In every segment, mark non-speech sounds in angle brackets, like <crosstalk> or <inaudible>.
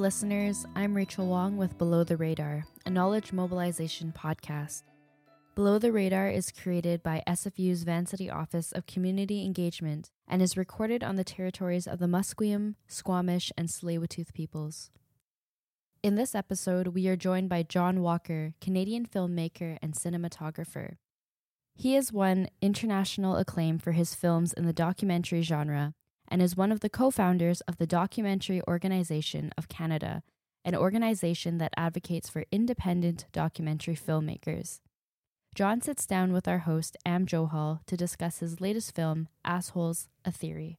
listeners. I'm Rachel Wong with Below the Radar, a knowledge mobilization podcast. Below the Radar is created by SFU's Vancity Office of Community Engagement and is recorded on the territories of the Musqueam, Squamish, and Tsleil-Waututh peoples. In this episode, we are joined by John Walker, Canadian filmmaker and cinematographer. He has won international acclaim for his films in the documentary genre and is one of the co founders of the Documentary Organization of Canada, an organization that advocates for independent documentary filmmakers. John sits down with our host, Am Johal, to discuss his latest film, Assholes A Theory.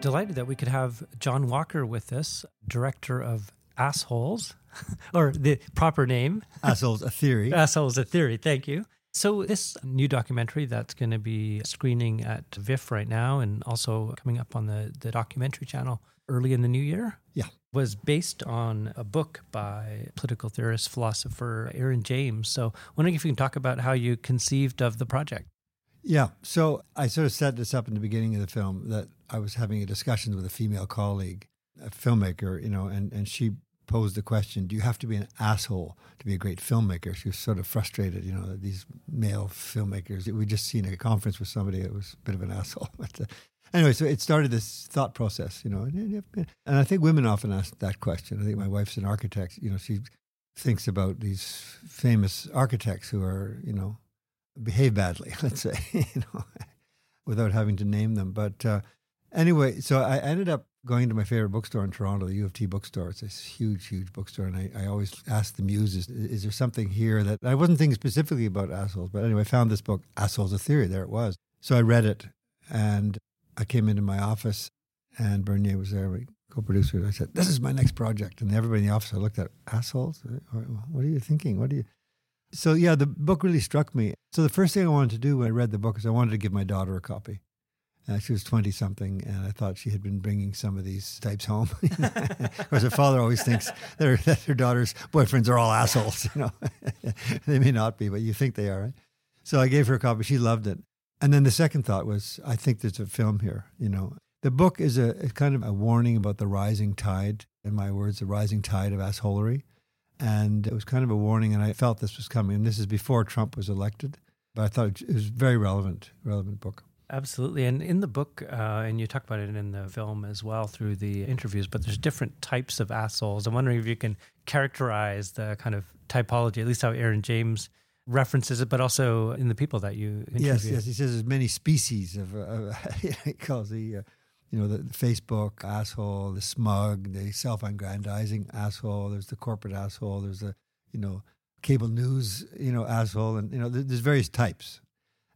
Delighted that we could have John Walker with us, director of Assholes, <laughs> or the proper name. <laughs> Assholes, a theory. Assholes, a theory. Thank you. So, this new documentary that's going to be screening at VIFF right now and also coming up on the, the documentary channel early in the new year. Yeah. Was based on a book by political theorist, philosopher Aaron James. So, wondering if you can talk about how you conceived of the project. Yeah. So, I sort of set this up in the beginning of the film that I was having a discussion with a female colleague, a filmmaker, you know, and, and she posed the question, do you have to be an asshole to be a great filmmaker? She was sort of frustrated, you know, these male filmmakers, we just seen a conference with somebody that was a bit of an <laughs> asshole. But uh, anyway, so it started this thought process, you know, and, and I think women often ask that question. I think my wife's an architect, you know, she thinks about these famous architects who are, you know, behave badly, <laughs> let's say, <laughs> you know, without having to name them. But uh, anyway, so I ended up going to my favorite bookstore in Toronto, the U of T bookstore. It's this huge, huge bookstore. And I, I always ask the muses, is there something here that I wasn't thinking specifically about assholes, but anyway, I found this book, Assholes a Theory. There it was. So I read it and I came into my office and Bernier was there, my co producer. I said, This is my next project. And everybody in the office, I looked at assholes. What are you thinking? What are you? So yeah, the book really struck me. So the first thing I wanted to do when I read the book is I wanted to give my daughter a copy. Uh, she was 20 something, and I thought she had been bringing some of these types home. <laughs> course, her father always thinks <laughs> that her, that daughter's boyfriends are all assholes. You know, <laughs> they may not be, but you think they are. Right? So I gave her a copy. She loved it. And then the second thought was, I think there's a film here. You know, the book is a, a kind of a warning about the rising tide. In my words, the rising tide of assholery. And it was kind of a warning, and I felt this was coming. And this is before Trump was elected, but I thought it was very relevant, relevant book. Absolutely. And in the book, uh, and you talk about it in the film as well through the interviews, but there's different types of assholes. I'm wondering if you can characterize the kind of typology, at least how Aaron James references it, but also in the people that you interview. Yes, yes. He says there's many species of, uh, <laughs> he calls the, uh, you know, the, the, Facebook asshole, the smug, the self-aggrandizing asshole. There's the corporate asshole. There's the, you know, cable news, you know, asshole. And, you know, there's various types.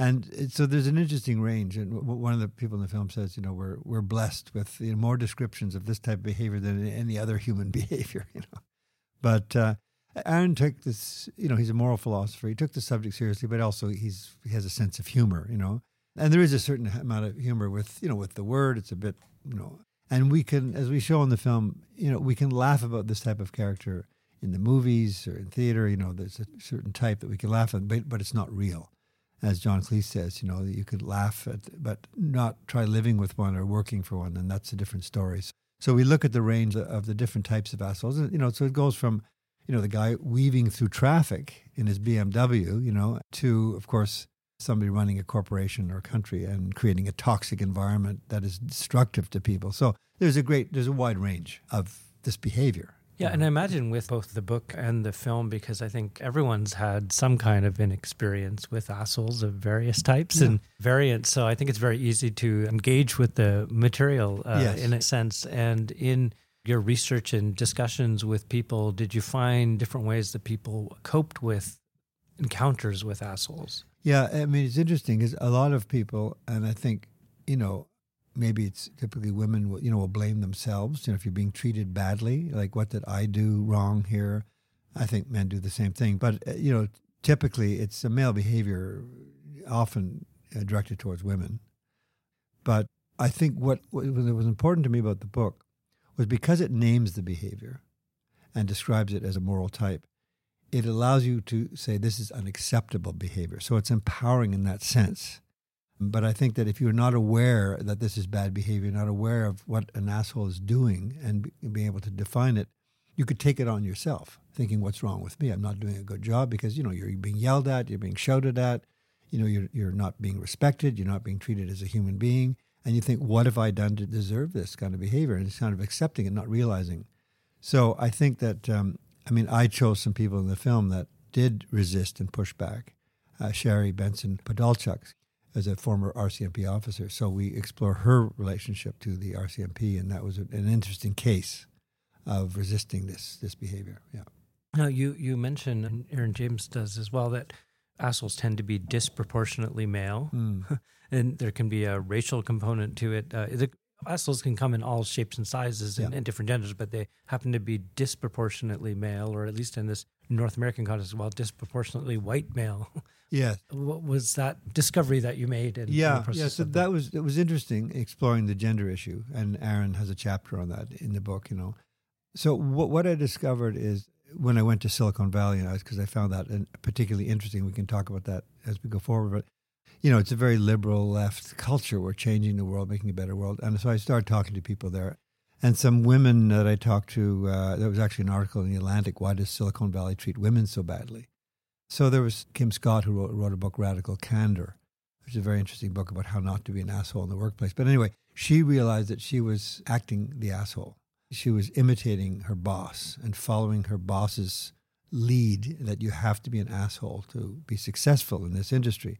And so there's an interesting range. And one of the people in the film says, you know, we're we're blessed with you know, more descriptions of this type of behavior than any other human <laughs> behavior. You know, but uh, Aaron took this. You know, he's a moral philosopher. He took the subject seriously, but also he's he has a sense of humor. You know, and there is a certain amount of humor with you know with the word. It's a bit you know, and we can, as we show in the film, you know, we can laugh about this type of character in the movies or in theater. You know, there's a certain type that we can laugh at, but but it's not real as John Cleese says, you know, you could laugh at, but not try living with one or working for one, and that's a different story. So we look at the range of the different types of assholes, you know, so it goes from, you know, the guy weaving through traffic in his BMW, you know, to, of course, somebody running a corporation or a country and creating a toxic environment that is destructive to people. So there's a great, there's a wide range of this behavior. Yeah, and I imagine with both the book and the film, because I think everyone's had some kind of an experience with assholes of various types yeah. and variants. So I think it's very easy to engage with the material uh, yes. in a sense. And in your research and discussions with people, did you find different ways that people coped with encounters with assholes? Yeah, I mean, it's interesting because a lot of people, and I think, you know, maybe it's typically women will, you know will blame themselves. You know if you're being treated badly like what did i do wrong here? I think men do the same thing. But uh, you know typically it's a male behavior often uh, directed towards women. But i think what, what was important to me about the book was because it names the behavior and describes it as a moral type it allows you to say this is unacceptable behavior. So it's empowering in that sense But I think that if you're not aware that this is bad behavior, not aware of what an asshole is doing and being able to define it, you could take it on yourself, thinking, what's wrong with me? I'm not doing a good job because, you know, you're being yelled at, you're being shouted at, you know, you're, you're not being respected, you're not being treated as a human being. And you think, what have I done to deserve this kind of behavior? And it's kind of accepting and not realizing. So I think that, um, I mean, I chose some people in the film that did resist and push back. Uh, Sherry Benson Podolchuk as a former RCMP officer. So we explore her relationship to the RCMP, and that was an interesting case of resisting this this behavior. Yeah. Now you you mentioned, and Aaron James does as well, that assholes tend to be disproportionately male, mm. <laughs> and there can be a racial component to it. Uh, the assholes can come in all shapes and sizes and, yeah. and, different genders, but they happen to be disproportionately male, or at least in this North American context, well, disproportionately white male. <laughs> Yeah. What was that discovery that you made? In, yeah, in yeah. So that was it was interesting exploring the gender issue, and Aaron has a chapter on that in the book. You know, so what what I discovered is when I went to Silicon Valley, and I was because I found that particularly interesting. We can talk about that as we go forward, but you know, it's a very liberal left culture. We're changing the world, making a better world. And so I started talking to people there. And some women that I talked to, uh, there was actually an article in the Atlantic, Why Does Silicon Valley Treat Women So Badly? So there was Kim Scott, who wrote, wrote a book, Radical Candor, which is a very interesting book about how not to be an asshole in the workplace. But anyway, she realized that she was acting the asshole. She was imitating her boss and following her boss's lead that you have to be an asshole to be successful in this industry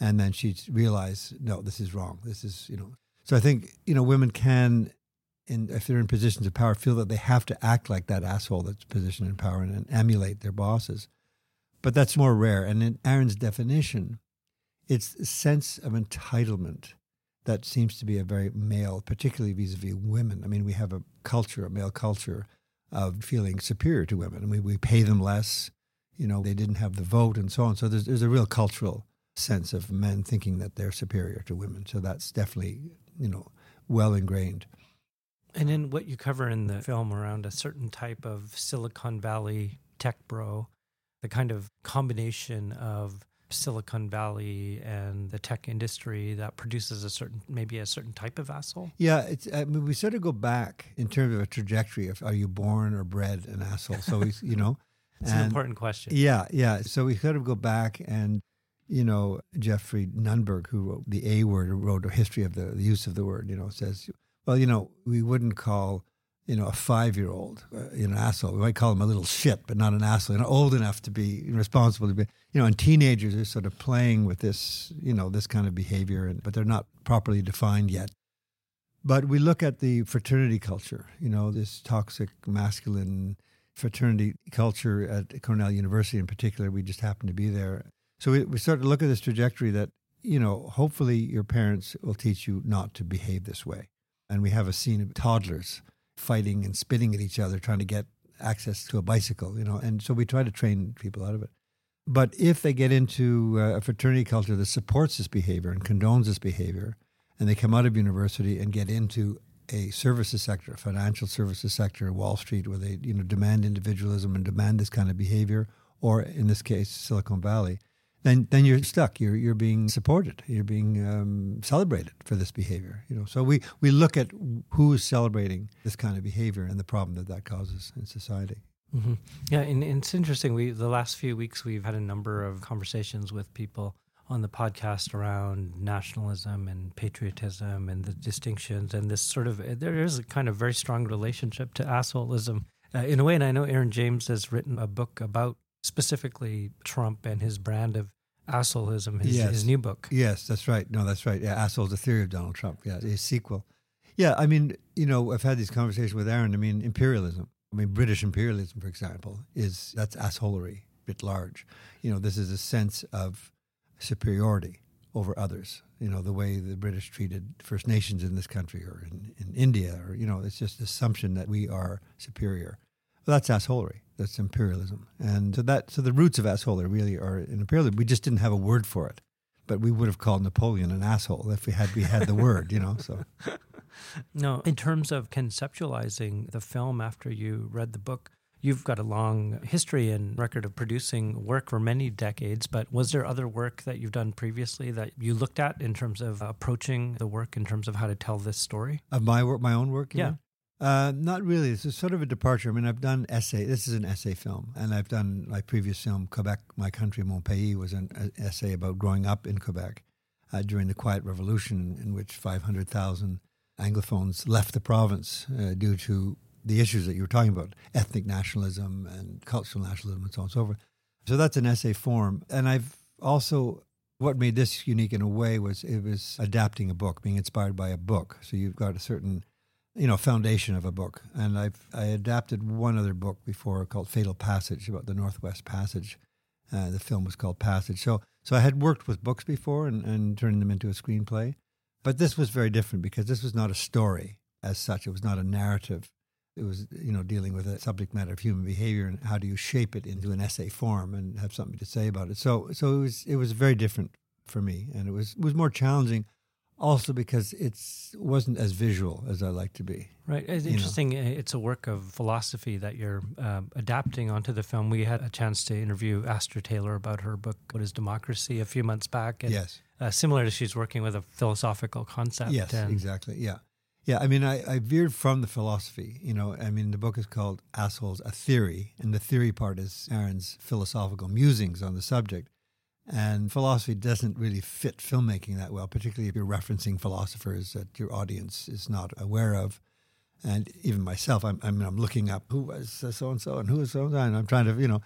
and then she realized, no, this is wrong. This is, you know. So I think you know women can, in, if they're in positions of power, feel that they have to act like that asshole that's positioned in power and, and emulate their bosses. But that's more rare. And in Aaron's definition, it's a sense of entitlement that seems to be a very male, particularly vis-a-vis women. I mean, we have a culture, a male culture, of feeling superior to women. I mean, we pay them less. You know, they didn't have the vote and so on. So there's there's a real cultural sense of men thinking that they're superior to women. So that's definitely, you know, well ingrained. And then what you cover in the mm-hmm. film around a certain type of Silicon Valley tech bro, the kind of combination of Silicon Valley and the tech industry that produces a certain, maybe a certain type of asshole? Yeah, it's, I mean, we sort of go back in terms of a trajectory of are you born or bred an asshole? So we, you know, <laughs> it's an important question. Yeah, yeah. So we sort of go back and you know, Geoffrey Nunberg, who wrote the A word, wrote a history of the, the use of the word, you know, says, well, you know, we wouldn't call, you know, a five year old uh, an asshole. We might call him a little shit, but not an asshole. You know, old enough to be responsible to be, you know, and teenagers are sort of playing with this, you know, this kind of behavior, and, but they're not properly defined yet. But we look at the fraternity culture, you know, this toxic masculine fraternity culture at Cornell University in particular. We just happened to be there so we, we started to look at this trajectory that, you know, hopefully your parents will teach you not to behave this way. And we have a scene of toddlers fighting and spitting at each other, trying to get access to a bicycle, you know, and so we try to train people out of it. But if they get into uh, a fraternity culture that supports this behavior and condones this behavior, and they come out of university and get into a services sector, a financial services sector, Wall Street, where they you know demand individualism and demand this kind of behavior, or in this case, Silicon Valley, then then you're stuck. You're you're being supported. You're being um, celebrated for this behavior. You know, so we we look at who is celebrating this kind of behavior and the problem that that causes in society. Mm-hmm. Yeah, and, and, it's interesting. We the last few weeks we've had a number of conversations with people on the podcast around nationalism and patriotism and the distinctions and this sort of there is a kind of very strong relationship to assholeism uh, in a way. And I know Aaron James has written a book about specifically Trump and his brand of assholism, his, yes. his new book. Yes, that's right. No, that's right. Yeah, Asshole's the Theory of Donald Trump. Yeah, his sequel. Yeah, I mean, you know, I've had these conversations with Aaron. I mean, imperialism. I mean, British imperialism, for example, is that's assholery writ large. You know, this is a sense of superiority over others. You know, the way the British treated First Nations in this country or in, in India, or, you know, it's just assumption that we are superior. Well, that's assholery. That's imperialism. And so that so the roots of assholery really are in imperialism. We just didn't have a word for it. But we would have called Napoleon an asshole if we had we had the <laughs> word, you know. So No, in terms of conceptualizing the film after you read the book, You've got a long history and record of producing work for many decades, but was there other work that you've done previously that you looked at in terms of approaching the work in terms of how to tell this story? Of my work, my own work? Yeah. Uh, not really. This is sort of a departure. I mean, I've done essay. This is an essay film, and I've done my previous film, Quebec, My Country, Mon Pays, was an essay about growing up in Quebec uh, during the Quiet Revolution, in which 500,000 Anglophones left the province uh, due to the issues that you were talking about ethnic nationalism and cultural nationalism and so on and so forth. So that's an essay form. And I've also, what made this unique in a way was it was adapting a book, being inspired by a book. So you've got a certain, you know, foundation of a book. And I've, I adapted one other book before called Fatal Passage about the Northwest Passage. Uh, the film was called Passage. So, so I had worked with books before and, and turning them into a screenplay. But this was very different because this was not a story as such. It was not a narrative. It was, you know, dealing with a subject matter of human behavior and how do you shape it into an essay form and have something to say about it. So, so it was it was very different for me, and it was was more challenging, also because it wasn't as visual as I like to be. Right. It's interesting. Know. It's a work of philosophy that you're um, adapting onto the film. We had a chance to interview Astra Taylor about her book "What Is Democracy" a few months back. And, yes. Uh, similar to she's working with a philosophical concept. Yes, exactly. Yeah. Yeah, I mean, I, I veered from the philosophy. You know, I mean, the book is called Assholes, a Theory, and the theory part is Aaron's philosophical musings on the subject. And philosophy doesn't really fit filmmaking that well, particularly if you're referencing philosophers that your audience is not aware of. And even myself, I'm, I mean, I'm looking up who was so and so and who was so and so, and I'm trying to, you know,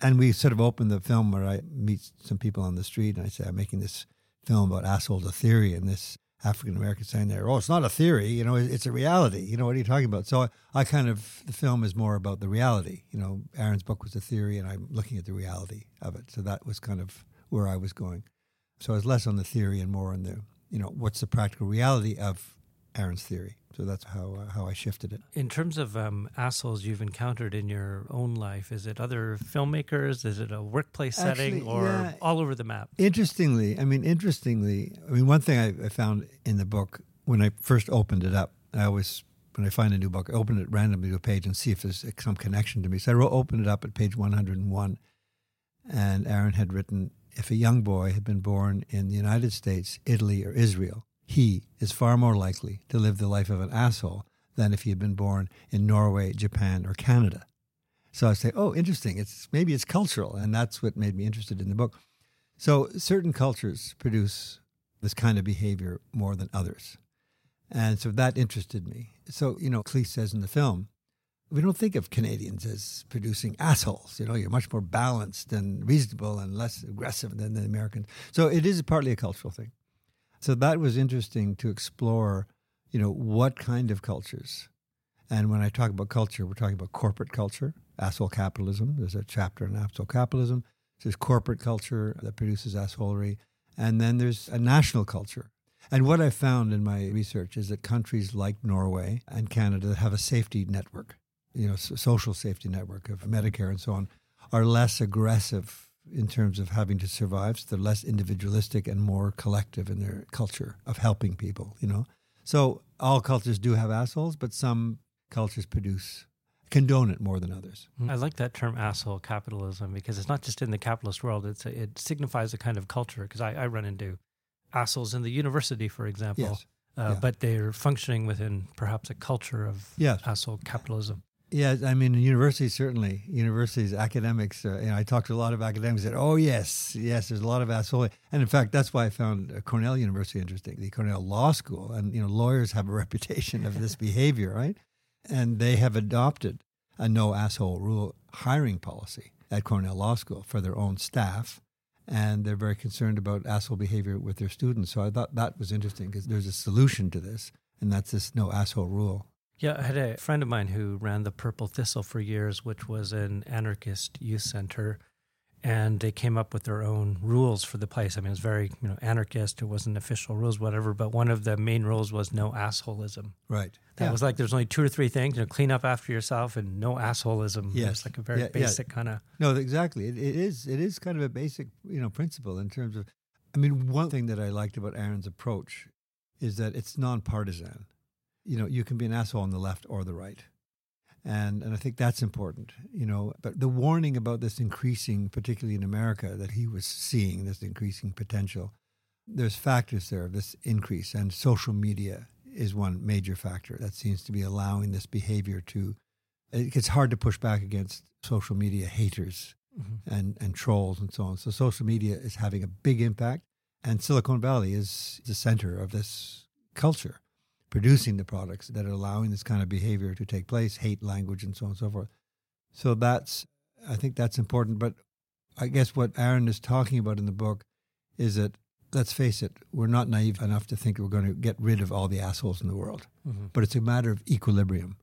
and we sort of open the film where I meet some people on the street and I say, I'm making this film about asshole a theory, and this African American saying there, oh, it's not a theory, you know, it's a reality. You know, what are you talking about? So I, I, kind of, the film is more about the reality. You know, Aaron's book was a theory, and I'm looking at the reality of it. So that was kind of where I was going. So I was less on the theory and more on the, you know, what's the practical reality of Aaron's theory. So that's how uh, how I shifted it. In terms of um, assholes you've encountered in your own life, is it other filmmakers? Is it a workplace Actually, setting, or yeah, all over the map? Interestingly, I mean, interestingly, I mean, one thing I, I found in the book when I first opened it up, I always when I find a new book, I open it randomly to a page and see if there's some connection to me. So I wrote, opened it up at page 101, and Aaron had written, "If a young boy had been born in the United States, Italy, or Israel." he is far more likely to live the life of an asshole than if he had been born in Norway, Japan, or Canada. So I say, oh, interesting. It's maybe it's cultural, and that's what made me interested in the book. So certain cultures produce this kind of behavior more than others. And so that interested me. So, you know, Cleese says in the film, we don't think of Canadians as producing assholes. You know, you're much more balanced and reasonable and less aggressive than the Americans. So it is partly a cultural thing. So that was interesting to explore, you know, what kind of cultures. And when I talk about culture, we're talking about corporate culture, asshole capitalism. There's a chapter on asshole capitalism. There's corporate culture that produces assholery. And then there's a national culture. And what I found in my research is that countries like Norway and Canada have a safety network, you know, social safety network of Medicare and so on, are less aggressive in terms of having to survive. So they're less individualistic and more collective in their culture of helping people, you know. So all cultures do have assholes, but some cultures produce condone it more than others. I like that term asshole capitalism because it's not just in the capitalist world, it's a, it signifies a kind of culture because I, I, run into assholes in the university, for example. Yes. Uh, yeah. But they're functioning within perhaps a culture of yes. asshole capitalism. Yeah, I mean, universities certainly, universities, academics. Uh, you know, I talked to a lot of academics that, oh yes, yes, there's a lot of asshole, and in fact, that's why I found uh, Cornell University interesting, the Cornell Law School, and you know, lawyers have a <laughs> reputation of this behavior, right? And they have adopted a no asshole rule hiring policy at Cornell Law School for their own staff, and they're very concerned about asshole behavior with their students. So I thought that was interesting because there's a solution to this, and that's this no asshole rule. Yeah, I had a friend of mine who ran the Purple Thistle for years, which was an anarchist youth center. And they came up with their own rules for the place. I mean, it was very, you know, anarchist. It wasn't official rules, whatever. But one of the main rules was no assholism. Right. That yeah. was like there's only two or three things. You know, clean up after yourself and no assholism. Yes. It's like a very yeah, basic yeah. kind of. No, exactly. It, it is. It is kind of a basic, you know, principle in terms of. I mean, one thing that I liked about Aaron's approach is that it's nonpartisan you know, you can be an asshole on the left or the right. And, and I think that's important, you know. But the warning about this increasing, particularly in America, that he was seeing this increasing potential, there's factors there of this increase, and social media is one major factor that seems to be allowing this behavior to. It gets hard to push back against social media haters mm-hmm. and, and trolls and so on. So social media is having a big impact, and Silicon Valley is the center of this culture producing the products that are allowing this kind of behavior to take place, hate language, and so on and so forth. So that's, I think that's important. But I guess what Aaron is talking about in the book is that, let's face it, we're not naive enough to think we're going to get rid of all the assholes in the world. Mm-hmm. But it's a matter of equilibrium.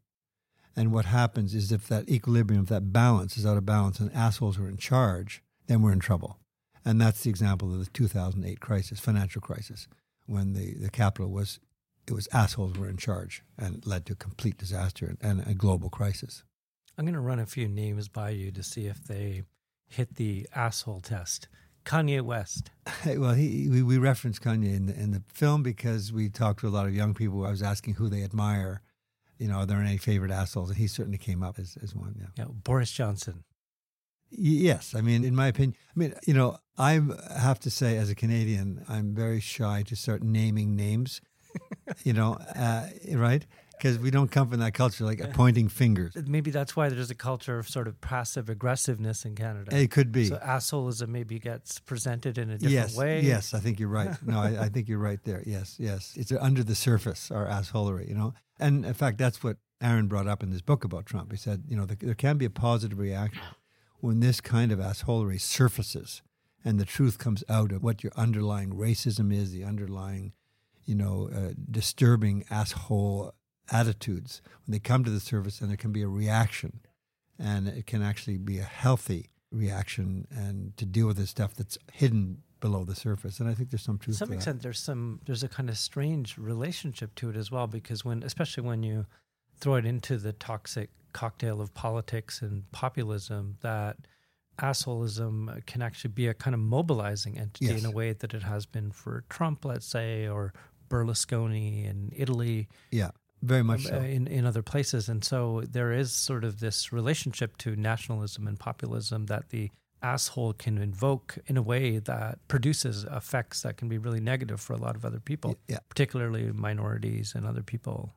And what happens is if that equilibrium, if that balance is out of balance and assholes are in charge, then we're in trouble. And that's the example of the 2008 crisis, financial crisis, when the, the capital was it was assholes were in charge and led to complete disaster and a global crisis. I'm going to run a few names by you to see if they hit the asshole test. Kanye West. <laughs> well, he, we, we referenced Kanye in the, in the film because we talked to a lot of young people. I was asking who they admire. You know, are there any favorite assholes? And he certainly came up as, as one. Yeah. yeah Boris Johnson. Yes, I mean, in my opinion, I mean, you know, I have to say, as a Canadian, I'm very shy to start naming names <laughs> you know, uh, right? Because we don't come from that culture, like pointing fingers. Maybe that's why there's a culture of sort of passive aggressiveness in Canada. It could be. So assholeism maybe gets presented in a different yes, way. Yes, I think you're right. <laughs> No, I, I think you're right there. Yes, yes. It's under the surface, our assholery, you know? And in fact, that's what Aaron brought up in this book about Trump. He said, you know, the, there can be a positive reaction when this kind of assholery surfaces and the truth comes out of what your underlying racism is, the underlying you know, uh, disturbing asshole attitudes when they come to the surface, and there can be a reaction, and it can actually be a healthy reaction, and to deal with the stuff that's hidden below the surface. And I think there's some truth. To some to extent, that. there's some there's a kind of strange relationship to it as well, because when especially when you throw it into the toxic cocktail of politics and populism, that assholeism can actually be a kind of mobilizing entity yes. in a way that it has been for Trump, let's say, or Berlusconi in Italy. Yeah, very much um, so. In, in other places. And so there is sort of this relationship to nationalism and populism that the asshole can invoke in a way that produces effects that can be really negative for a lot of other people, yeah. particularly minorities and other people.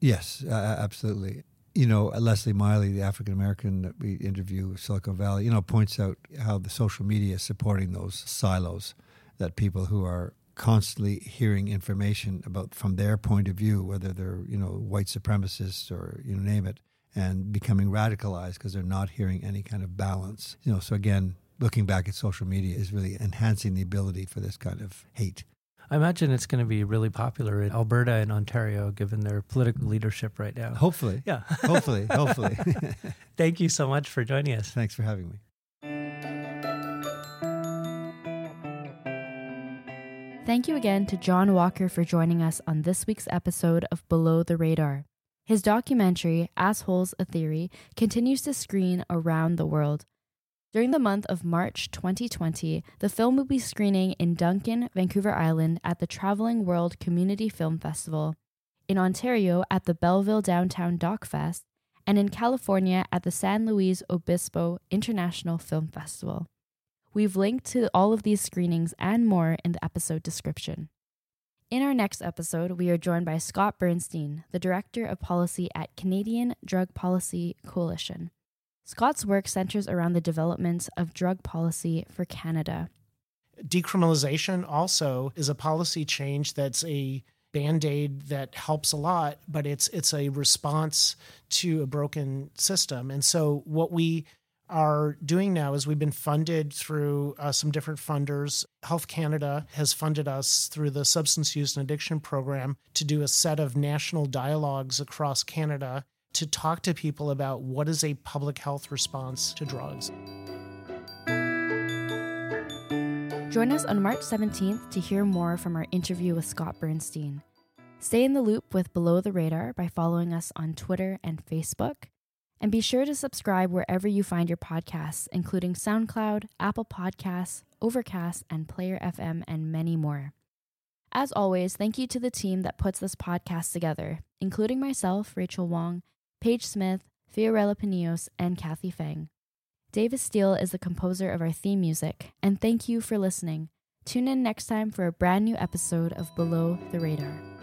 Yes, uh, absolutely. You know, Leslie Miley, the African American that we interview Silicon Valley, you know, points out how the social media is supporting those silos that people who are constantly hearing information about from their point of view, whether they're you know white supremacists or you know, name it, and becoming radicalized because they're not hearing any kind of balance. You know, so again, looking back at social media is really enhancing the ability for this kind of hate. I imagine it's going to be really popular in Alberta and Ontario, given their political leadership right now. Hopefully, yeah. <laughs> hopefully, hopefully. <laughs> Thank you so much for joining us. Thanks for having me. Thank you again to John Walker for joining us on this week's episode of Below the Radar. His documentary, Assholes a Theory, continues to screen around the world. During the month of March 2020, the film will be screening in Duncan, Vancouver Island at the Traveling World Community Film Festival, in Ontario at the Belleville Downtown Doc Fest, and in California at the San Luis Obispo International Film Festival. We've linked to all of these screenings and more in the episode description. In our next episode, we are joined by Scott Bernstein, the Director of Policy at Canadian Drug Policy Coalition. Scott's work centers around the development of drug policy for Canada. Decriminalization also is a policy change that's a band-aid that helps a lot, but it's it's a response to a broken system. And so what we are doing now is we've been funded through uh, some different funders. Health Canada has funded us through the Substance Use and Addiction Program to do a set of national dialogues across Canada to talk to people about what is a public health response to drugs. Join us on March 17th to hear more from our interview with Scott Bernstein. Stay in the loop with Below the Radar by following us on Twitter and Facebook. And be sure to subscribe wherever you find your podcasts, including SoundCloud, Apple Podcasts, Overcast, and Player FM, and many more. As always, thank you to the team that puts this podcast together, including myself, Rachel Wong, Paige Smith, Fiorella Panios, and Kathy Fang. Davis Steele is the composer of our theme music, and thank you for listening. Tune in next time for a brand new episode of Below the Radar.